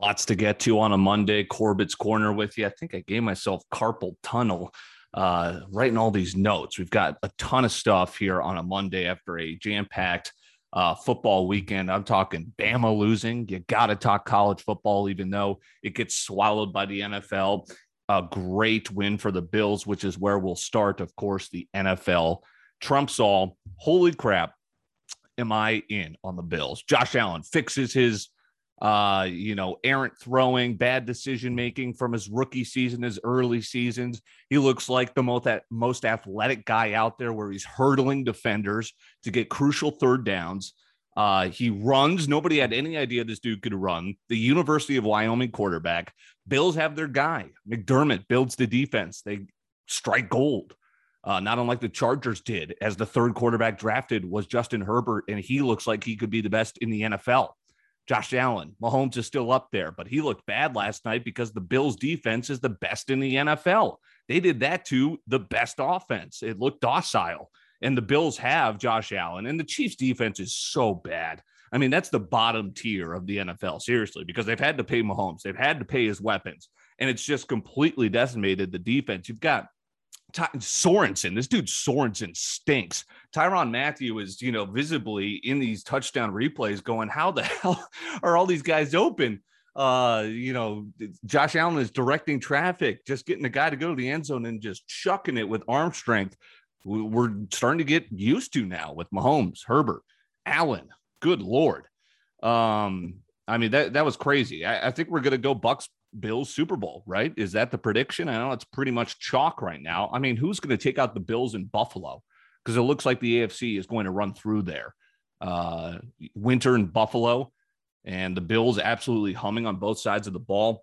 Lots to get to on a Monday. Corbett's Corner with you. I think I gave myself carpal tunnel uh, writing all these notes. We've got a ton of stuff here on a Monday after a jam packed uh, football weekend. I'm talking Bama losing. You got to talk college football, even though it gets swallowed by the NFL. A great win for the Bills, which is where we'll start. Of course, the NFL trumps all. Holy crap. Am I in on the Bills? Josh Allen fixes his uh, you know, errant throwing, bad decision making from his rookie season, his early seasons. He looks like the most, most athletic guy out there where he's hurdling defenders to get crucial third downs. Uh, he runs. Nobody had any idea this dude could run. The University of Wyoming quarterback. Bills have their guy. McDermott builds the defense. They strike gold. Uh, not unlike the Chargers did, as the third quarterback drafted was Justin Herbert, and he looks like he could be the best in the NFL. Josh Allen, Mahomes is still up there, but he looked bad last night because the Bills' defense is the best in the NFL. They did that to the best offense. It looked docile. And the Bills have Josh Allen, and the Chiefs' defense is so bad. I mean, that's the bottom tier of the NFL, seriously, because they've had to pay Mahomes, they've had to pay his weapons, and it's just completely decimated the defense. You've got Ty- Sorensen, this dude Sorensen stinks. Tyrann Mathieu is, you know, visibly in these touchdown replays going, how the hell are all these guys open? Uh, you know, Josh Allen is directing traffic, just getting the guy to go to the end zone and just chucking it with arm strength. We're starting to get used to now with Mahomes, Herbert, Allen. Good lord. Um, I mean that that was crazy. I, I think we're gonna go Bucks Bills Super Bowl, right? Is that the prediction? I know it's pretty much chalk right now. I mean, who's going to take out the Bills in Buffalo? Because it looks like the AFC is going to run through there. Uh, winter in Buffalo, and the Bills absolutely humming on both sides of the ball.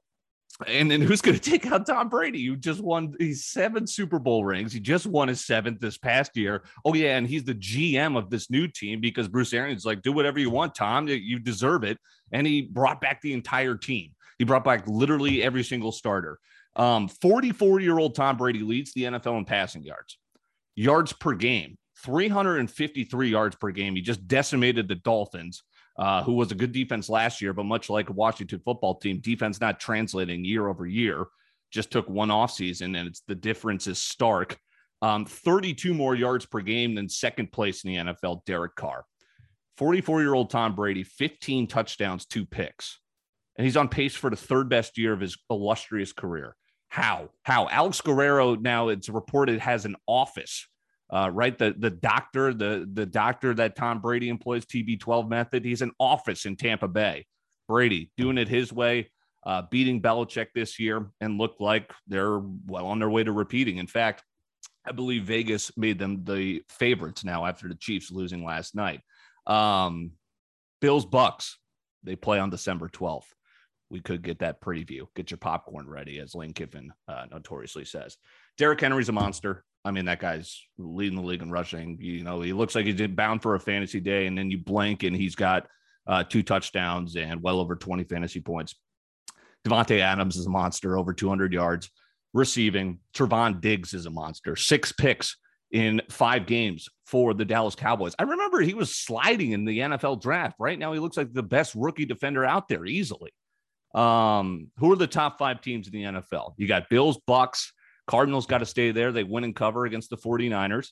And then who's going to take out Tom Brady, who just won these seven Super Bowl rings? He just won his seventh this past year. Oh, yeah. And he's the GM of this new team because Bruce Arians like, do whatever you want, Tom. You deserve it. And he brought back the entire team. He brought back literally every single starter. Um, 44 year old Tom Brady leads the NFL in passing yards, yards per game, 353 yards per game. He just decimated the Dolphins, uh, who was a good defense last year, but much like a Washington football team, defense not translating year over year. Just took one off season, and it's the difference is stark. Um, 32 more yards per game than second place in the NFL, Derek Carr. 44 year old Tom Brady, 15 touchdowns, two picks and he's on pace for the third best year of his illustrious career. How? How? Alex Guerrero now it's reported has an office, uh, right? The the doctor, the the doctor that Tom Brady employs, TB12 method. He's an office in Tampa Bay. Brady doing it his way, uh, beating Belichick this year, and looked like they're well on their way to repeating. In fact, I believe Vegas made them the favorites now after the Chiefs losing last night. Um, Bills Bucks they play on December 12th we could get that preview. Get your popcorn ready, as Lane Kiffin uh, notoriously says. Derrick Henry's a monster. I mean, that guy's leading the league in rushing. You know, he looks like he's bound for a fantasy day, and then you blink and he's got uh, two touchdowns and well over 20 fantasy points. Davante Adams is a monster, over 200 yards receiving. Trevon Diggs is a monster, six picks in five games for the Dallas Cowboys. I remember he was sliding in the NFL draft. Right now, he looks like the best rookie defender out there easily. Um, who are the top five teams in the NFL? You got Bills, Bucks, Cardinals got to stay there. They win and cover against the 49ers.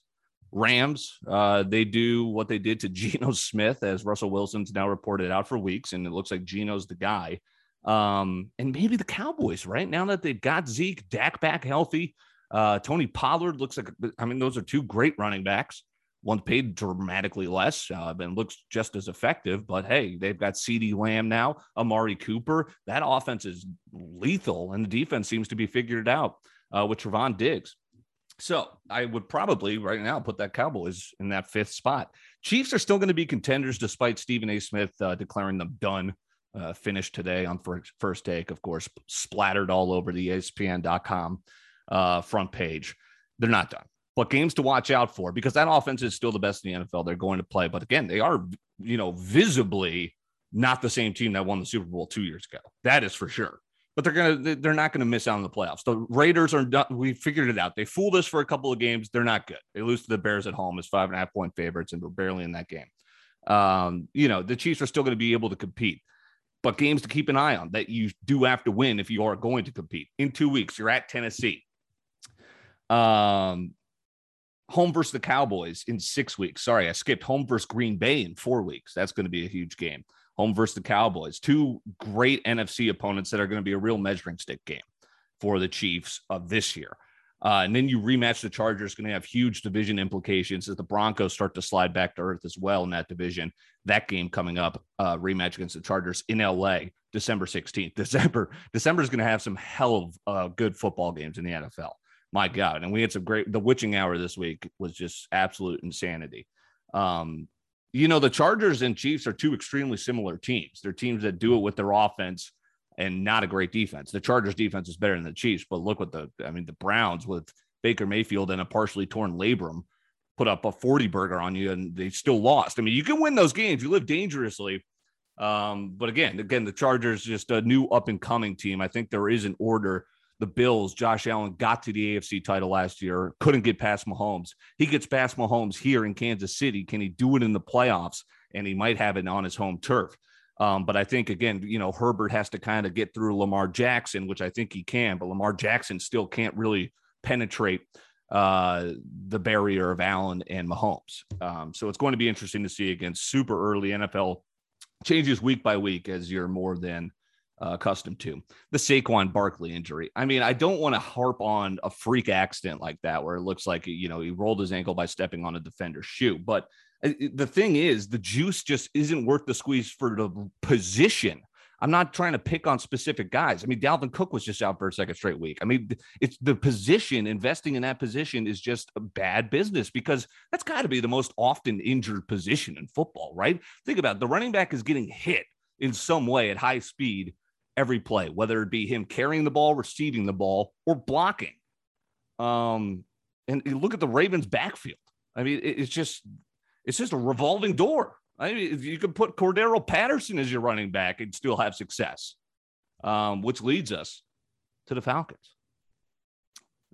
Rams, uh, they do what they did to Geno Smith, as Russell Wilson's now reported out for weeks, and it looks like Geno's the guy. Um, and maybe the Cowboys, right? Now that they've got Zeke, Dak back healthy, uh, Tony Pollard looks like, I mean, those are two great running backs. One's paid dramatically less uh, and looks just as effective. But hey, they've got CeeDee Lamb now, Amari Cooper. That offense is lethal, and the defense seems to be figured out uh, with Trevon Diggs. So I would probably right now put that Cowboys in that fifth spot. Chiefs are still going to be contenders despite Stephen A. Smith uh, declaring them done. Uh, finished today on first, first take, of course, splattered all over the ESPN.com uh, front page. They're not done but games to watch out for because that offense is still the best in the NFL. They're going to play, but again, they are, you know, visibly not the same team that won the Super Bowl two years ago. That is for sure. But they're gonna, they're not gonna miss out on the playoffs. The Raiders are done. We figured it out. They fooled us for a couple of games. They're not good. They lose to the Bears at home as five and a half point favorites, and we're barely in that game. Um, you know, the Chiefs are still going to be able to compete. but games to keep an eye on that you do have to win if you are going to compete. In two weeks, you're at Tennessee. Um, home versus the Cowboys in six weeks. Sorry, I skipped home versus Green Bay in four weeks. That's going to be a huge game. Home versus the Cowboys. Two great NFC opponents that are going to be a real measuring stick game for the Chiefs of this year. Uh, and then you rematch the Chargers, going to have huge division implications as the Broncos start to slide back to earth as well in that division. That game coming up, uh, rematch against the Chargers in LA, December 16th. December, December is going to have some hell of uh, good football games in the NFL. My God. And we had some great, the witching hour this week was just absolute insanity. Um, you know, the Chargers and Chiefs are two extremely similar teams. They're teams that do it with their offense and not a great defense. The Chargers defense is better than the Chiefs, but look what the I mean the Browns with Baker Mayfield and a partially torn labrum put up a 40 burger on you and they still lost. I mean, you can win those games. You live dangerously. Um, but again, again, the Chargers just a new up and coming team. I think there is an order. The Bills, Josh Allen got to the AFC title last year, couldn't get past Mahomes. He gets past Mahomes here in Kansas City. Can he do it in the playoffs? And he might have it on his home turf. Um, but I think again, you know, Herbert has to kind of get through Lamar Jackson, which I think he can, but Lamar Jackson still can't really penetrate uh, the barrier of Allen and Mahomes. Um, so it's going to be interesting to see again. Super early NFL changes week by week as you're more than uh, accustomed to. The Saquon Barkley injury. I mean, I don't want to harp on a freak accident like that where it looks like you know he rolled his ankle by stepping on a defender's shoe, but the thing is, the juice just isn't worth the squeeze for the position. I'm not trying to pick on specific guys. I mean, Dalvin Cook was just out for a second straight week. I mean, it's the position, investing in that position is just a bad business because that's got to be the most often injured position in football, right? Think about it. the running back is getting hit in some way at high speed every play, whether it be him carrying the ball, receiving the ball, or blocking. Um, and look at the Ravens backfield. I mean, it's just it's just a revolving door. I mean, you could put Cordarrelle Patterson as your running back and still have success, um, which leads us to the Falcons.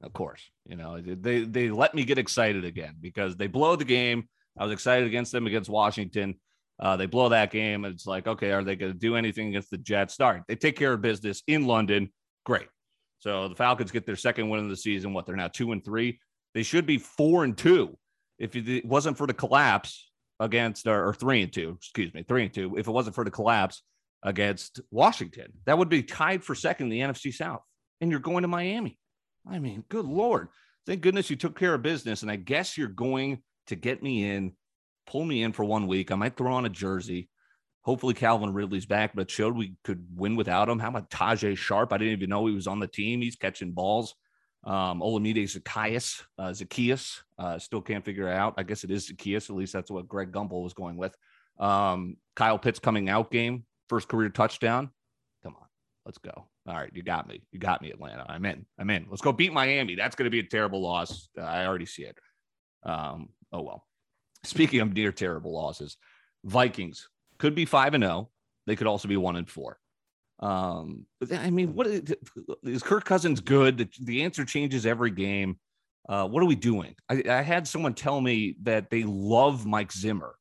Of course, you know they they let me get excited again because they blow the game. I was excited against them against Washington. Uh, they blow that game, and it's like, okay, are they going to do anything against the Jets? Start. They take care of business in London. Great. So the Falcons get their second win of the season. What they're now two and three. They should be four and two if it wasn't for the collapse against or, or, three and two, excuse me, three and two, if it wasn't for the collapse against Washington, that would be tied for second in the NFC South. And you're going to Miami. I mean, good Lord. Thank goodness you took care of business. And I guess you're going to get me in, pull me in for one week. I might throw on a jersey. Hopefully Calvin Ridley's back, but showed we could win without him. How about Tajae Sharpe? I didn't even know he was on the team. He's catching balls. Um, Olamide Zaccheaus, uh, Zaccheaus, uh, still can't figure it out. I guess it is Zaccheaus. At least that's what Greg Gumbel was going with. Um, Kyle Pitts coming out game, first career touchdown. Come on, let's go. All right, you got me. You got me, Atlanta. I'm in. I'm in. Let's go beat Miami. That's going to be a terrible loss. Uh, I already see it. Um, oh well. Speaking of near terrible losses, Vikings could be five and zero. Oh. They could also be one and four. Um, but I mean, what is, is Kirk Cousins good? The, the answer changes every game. Uh, what are we doing? I, I, had someone tell me that they love Mike Zimmer.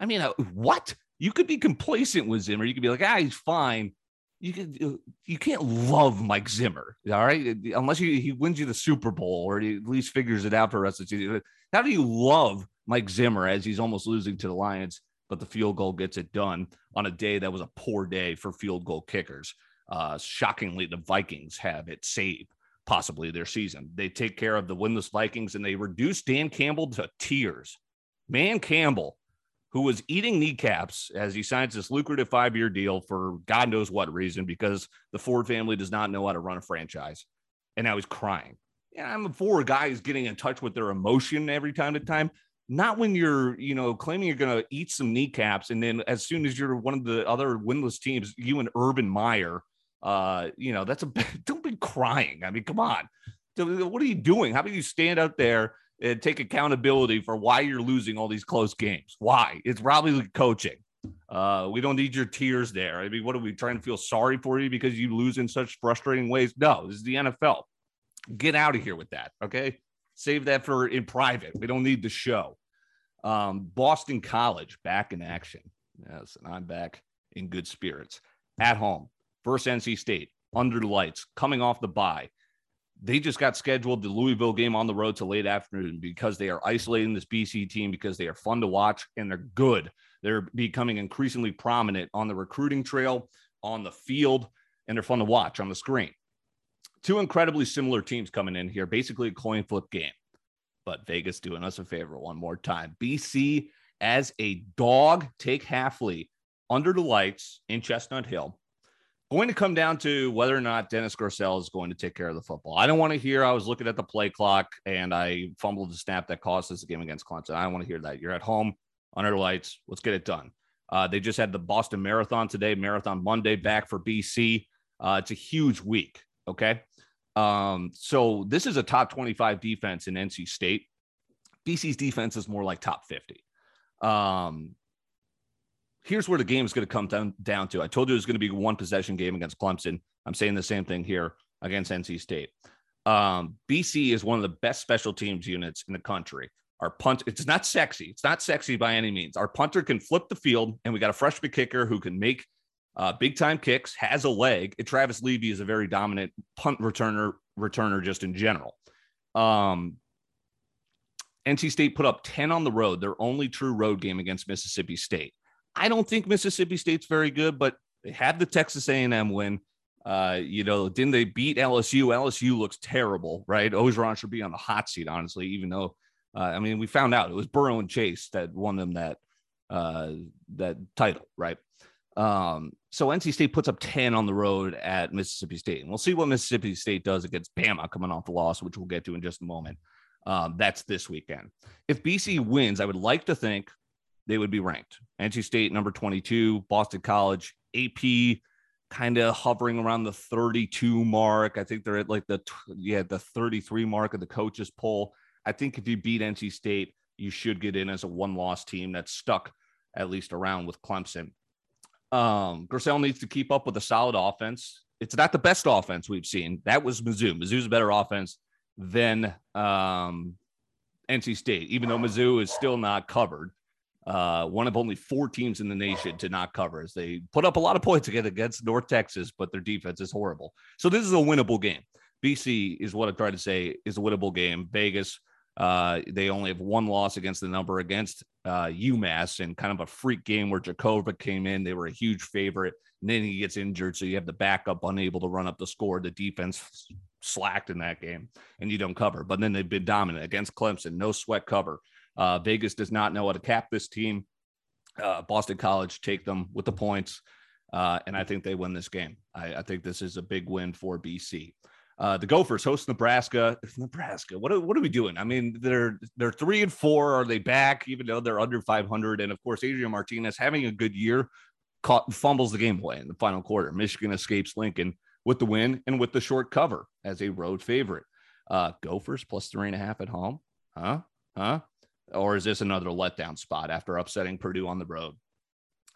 I mean, uh, what? You could be complacent with Zimmer. You could be like, ah, he's fine. You could, uh, you can't love Mike Zimmer, all right? Unless he, he wins you the Super Bowl or he at least figures it out for us. How do you love Mike Zimmer as he's almost losing to the Lions? but the field goal gets it done on a day that was a poor day for field goal kickers. Uh, shockingly, the Vikings have it saved possibly their season. They take care of the winless Vikings and they reduce Dan Campbell to tears. Man Campbell, who was eating kneecaps as he signs this lucrative five year deal for God knows what reason, because the Ford family does not know how to run a franchise. And now he's crying. Yeah, I'm for guys getting in touch with their emotion every time to time not when you're, you know, claiming you're going to eat some kneecaps, and then as soon as you're one of the other winless teams, you and Urban Meyer, uh, you know, that's a don't be crying. I mean, come on, what are you doing? How about you stand out there and take accountability for why you're losing all these close games? Why? It's probably the coaching. Uh, we don't need your tears there. I mean, what are we trying to feel sorry for you because you lose in such frustrating ways? No, this is the NFL. Get out of here with that. Okay. Save that for in private. We don't need the show. Um, Boston College back in action. Yes, and I'm back in good spirits. at home versus NC State under the lights, coming off the bye. They just got scheduled the Louisville game on the road to late afternoon because they are isolating this BC team because they are fun to watch and they're good. They're becoming increasingly prominent on the recruiting trail, on the field, and they're fun to watch on the screen. Two incredibly similar teams coming in here, basically a coin flip game. But Vegas doing us a favor one more time. BC as a dog, take Hafley under the lights in Chestnut Hill going to come down to whether or not Dennis Grosel is going to take care of the football. I don't want to hear I was looking at the play clock and I fumbled the snap that cost us a game against Clemson. I don't want to hear that. You're at home under the lights. Let's get it done. Uh, they just had the Boston Marathon today, Marathon Monday back for BC. Uh, it's a huge week. Okay. Um, so this is a top 25 defense in NC State. BC's defense is more like top 50. Um, here's where the game is going to come down, down to. I told you it was going to be one possession game against Clemson. I'm saying the same thing here against NC State. Um, BC is one of the best special teams units in the country. Our punt, it's not sexy. It's not sexy by any means. Our punter can flip the field, and we got a freshman kicker who can make uh, big time kicks, has a leg. And Travis Levy is a very dominant punt returner, returner just in general. Um, NC State put up 10 on the road, their only true road game against Mississippi State. I don't think Mississippi State's very good, but they had the Texas A&M win. Uh, you know, didn't they beat LSU? LSU looks terrible, right? Orgeron should be on the hot seat, honestly, even though uh, I mean we found out it was Burrow and Chase that won them that uh that title, right? Um, so NC State puts up 10 on the road at Mississippi State, and we'll see what Mississippi State does against Bama coming off the loss, which we'll get to in just a moment. Um, that's this weekend. If BC wins, I would like to think they would be ranked. NC State number 22, Boston College, AP kind of hovering around the 32 mark. I think they're at like the yeah, the 33 mark of the coaches poll. I think if you beat NC State, you should get in as a one-loss team that's stuck at least around with Clemson. Um, Grosel needs to keep up with a solid offense. It's not the best offense we've seen. That was Mizzou. Mizzou's a better offense than um, NC State, even though Mizzou is still not covered uh, one of only four teams in the nation to not cover as they put up a lot of points again against North Texas, but their defense is horrible. So this is a winnable game. BC is what I'm trying to say is a winnable game. Vegas, uh, they only have one loss against the number against uh, UMass and kind of a freak game where Jurkovec came in. They were a huge favorite. And then he gets injured. So you have the backup unable to run up the score. The defense slacked in that game and you don't cover. But then they've been dominant against Clemson, no sweat cover. Uh, Vegas does not know how to cap this team. Uh, Boston College take them with the points, uh, and I think they win this game. I, I, think this is a big win for BC. Uh, the Gophers host Nebraska. Nebraska, what are, what are we doing? I mean, they're they're three and four. Are they back? Even though they're under 500, and of course, Adrian Martinez having a good year, caught fumbles the game away in the final quarter. Michigan escapes Lincoln with the win and with the short cover as a road favorite. Uh, Gophers plus three and a half at home. Huh? Huh? or is this another letdown spot after upsetting Purdue on the road?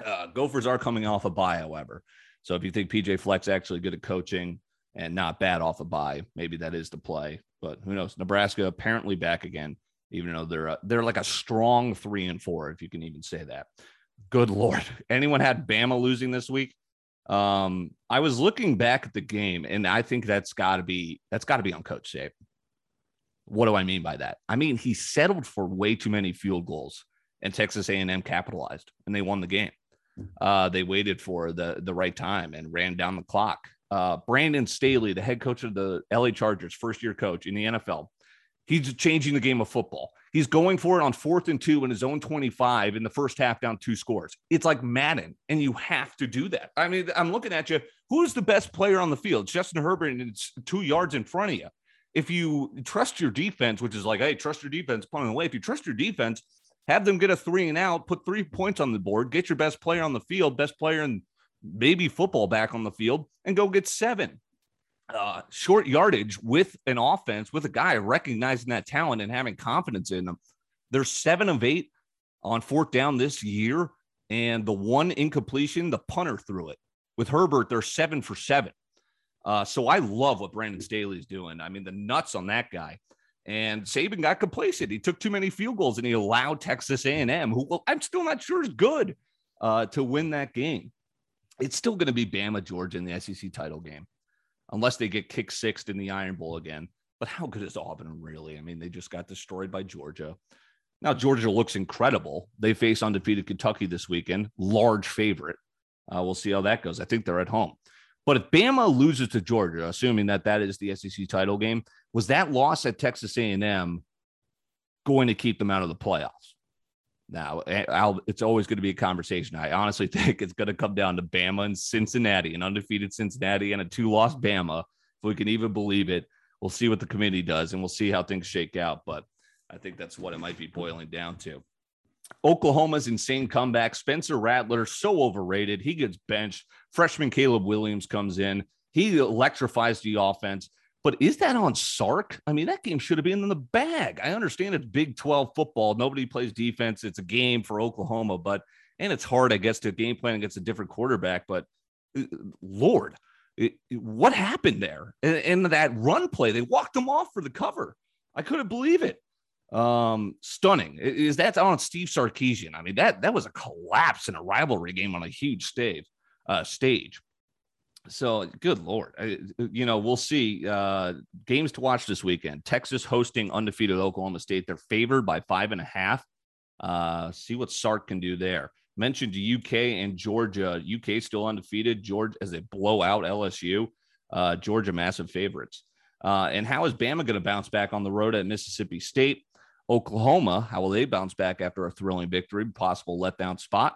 Uh, Gophers are coming off a bye, however. So if you think PJ Fleck's actually good at coaching and not bad off a bye, maybe that is the play. But who knows? Nebraska apparently back again, even though they're uh, they're like a strong three and four, if you can even say that. Good lord, anyone had Bama losing this week? Um, I was looking back at the game, and I think that's got to be that's got to be on Coach Saban. What do I mean by that? I mean he settled for way too many field goals, and Texas A&M capitalized, and they won the game. Uh, they waited for the the right time and ran down the clock. Uh, Brandon Staley, the head coach of the LA Chargers, first year coach in the NFL, he's changing the game of football. He's going for it on fourth and two in his own 25 in the first half, down two scores. It's like Madden, and you have to do that. I mean, I'm looking at you. Who's the best player on the field? Justin Herbert, and it's two yards in front of you if you trust your defense, which is like, hey, trust your defense, pulling away. If you trust your defense, have them get a three and out, put three points on the board, get your best player on the field, best player in maybe football back on the field, and go get seven. Uh, short yardage with an offense, with a guy recognizing that talent and having confidence in them. They're seven of eight on fourth down this year. And the one incompletion, the punter threw it. With Herbert, they're seven for seven. Uh, so I love what Brandon Staley is doing. I mean, the nuts on that guy. And Saban got complacent. He took too many field goals, and he allowed Texas A&M, who well, I'm still not sure is good, uh, to win that game. It's still going to be Bama, Georgia in the SEC title game, unless they get kicked sixth in the Iron Bowl again. But how good is Auburn really? I mean, they just got destroyed by Georgia. Now, Georgia looks incredible. They face undefeated Kentucky this weekend, large favorite. Uh, we'll see how that goes. I think they're at home. But if Bama loses to Georgia, assuming that that is the SEC title game, was that loss at Texas A&M going to keep them out of the playoffs? Now, eh, I'll, it's always going to be a conversation. I honestly think it's going to come down to Bama and Cincinnati, an undefeated Cincinnati and a two-loss Bama, if we can even believe it. We'll see what the committee does, and we'll see how things shake out. But I think that's what it might be boiling down to. Oklahoma's insane comeback. Spencer Rattler, so overrated. He gets benched. Freshman Caleb Williams comes in. He electrifies the offense. But is that on Sark? I mean, that game should have been in the bag. I understand it's Big 12 football. Nobody plays defense. It's a game for Oklahoma, but and it's hard, I guess, to game plan against a different quarterback. But uh, Lord, it, what happened there? And, and that run play, they walked him off for the cover. I couldn't believe it um stunning is that on steve sarkisian i mean that that was a collapse in a rivalry game on a huge stage uh stage so good lord I, you know we'll see uh games to watch this weekend texas hosting undefeated oklahoma state they're favored by five and a half uh see what sark can do there mentioned uk and georgia uk still undefeated georgia as they blow out lsu uh georgia massive favorites uh, and how is Bama going to bounce back on the road at Mississippi State? Oklahoma, how will they bounce back after a thrilling victory? Possible letdown spot.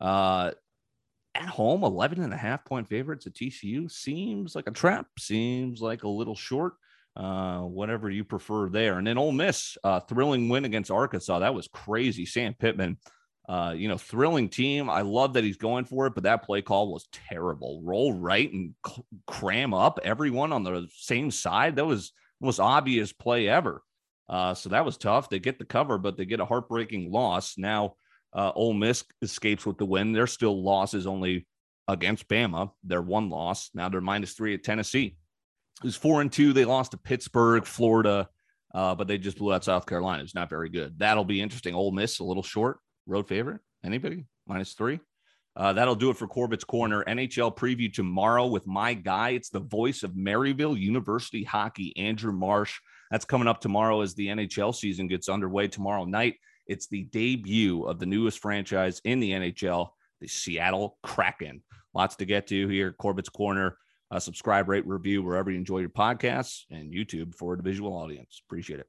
Uh, at home, 11 and a half point favorites at TCU seems like a trap, seems like a little short. Uh, whatever you prefer there. And then Ole Miss, uh, thrilling win against Arkansas. That was crazy. Sam Pittman, uh, you know, thrilling team. I love that he's going for it, but that play call was terrible. Roll right and cram up everyone on the same side. That was most obvious play ever. Uh, so that was tough. They get the cover, but they get a heartbreaking loss. Now, uh, Ole Miss escapes with the win. They're still losses only against Bama. They're one loss. Now they're minus three at Tennessee. It was four and two. They lost to Pittsburgh, Florida, uh, but they just blew out South Carolina. It's not very good. That'll be interesting. Ole Miss a little short. Road favorite. Anybody? Minus three. Uh, that'll do it for Corbett's Corner. NHL preview tomorrow with my guy. It's the voice of Maryville University hockey, Andrew Marsh. That's coming up tomorrow as the NHL season gets underway tomorrow night. It's the debut of the newest franchise in the NHL, the Seattle Kraken. Lots to get to here. Corbett's Corner. Uh, subscribe, rate, review wherever you enjoy your podcasts and YouTube for the visual audience. Appreciate it.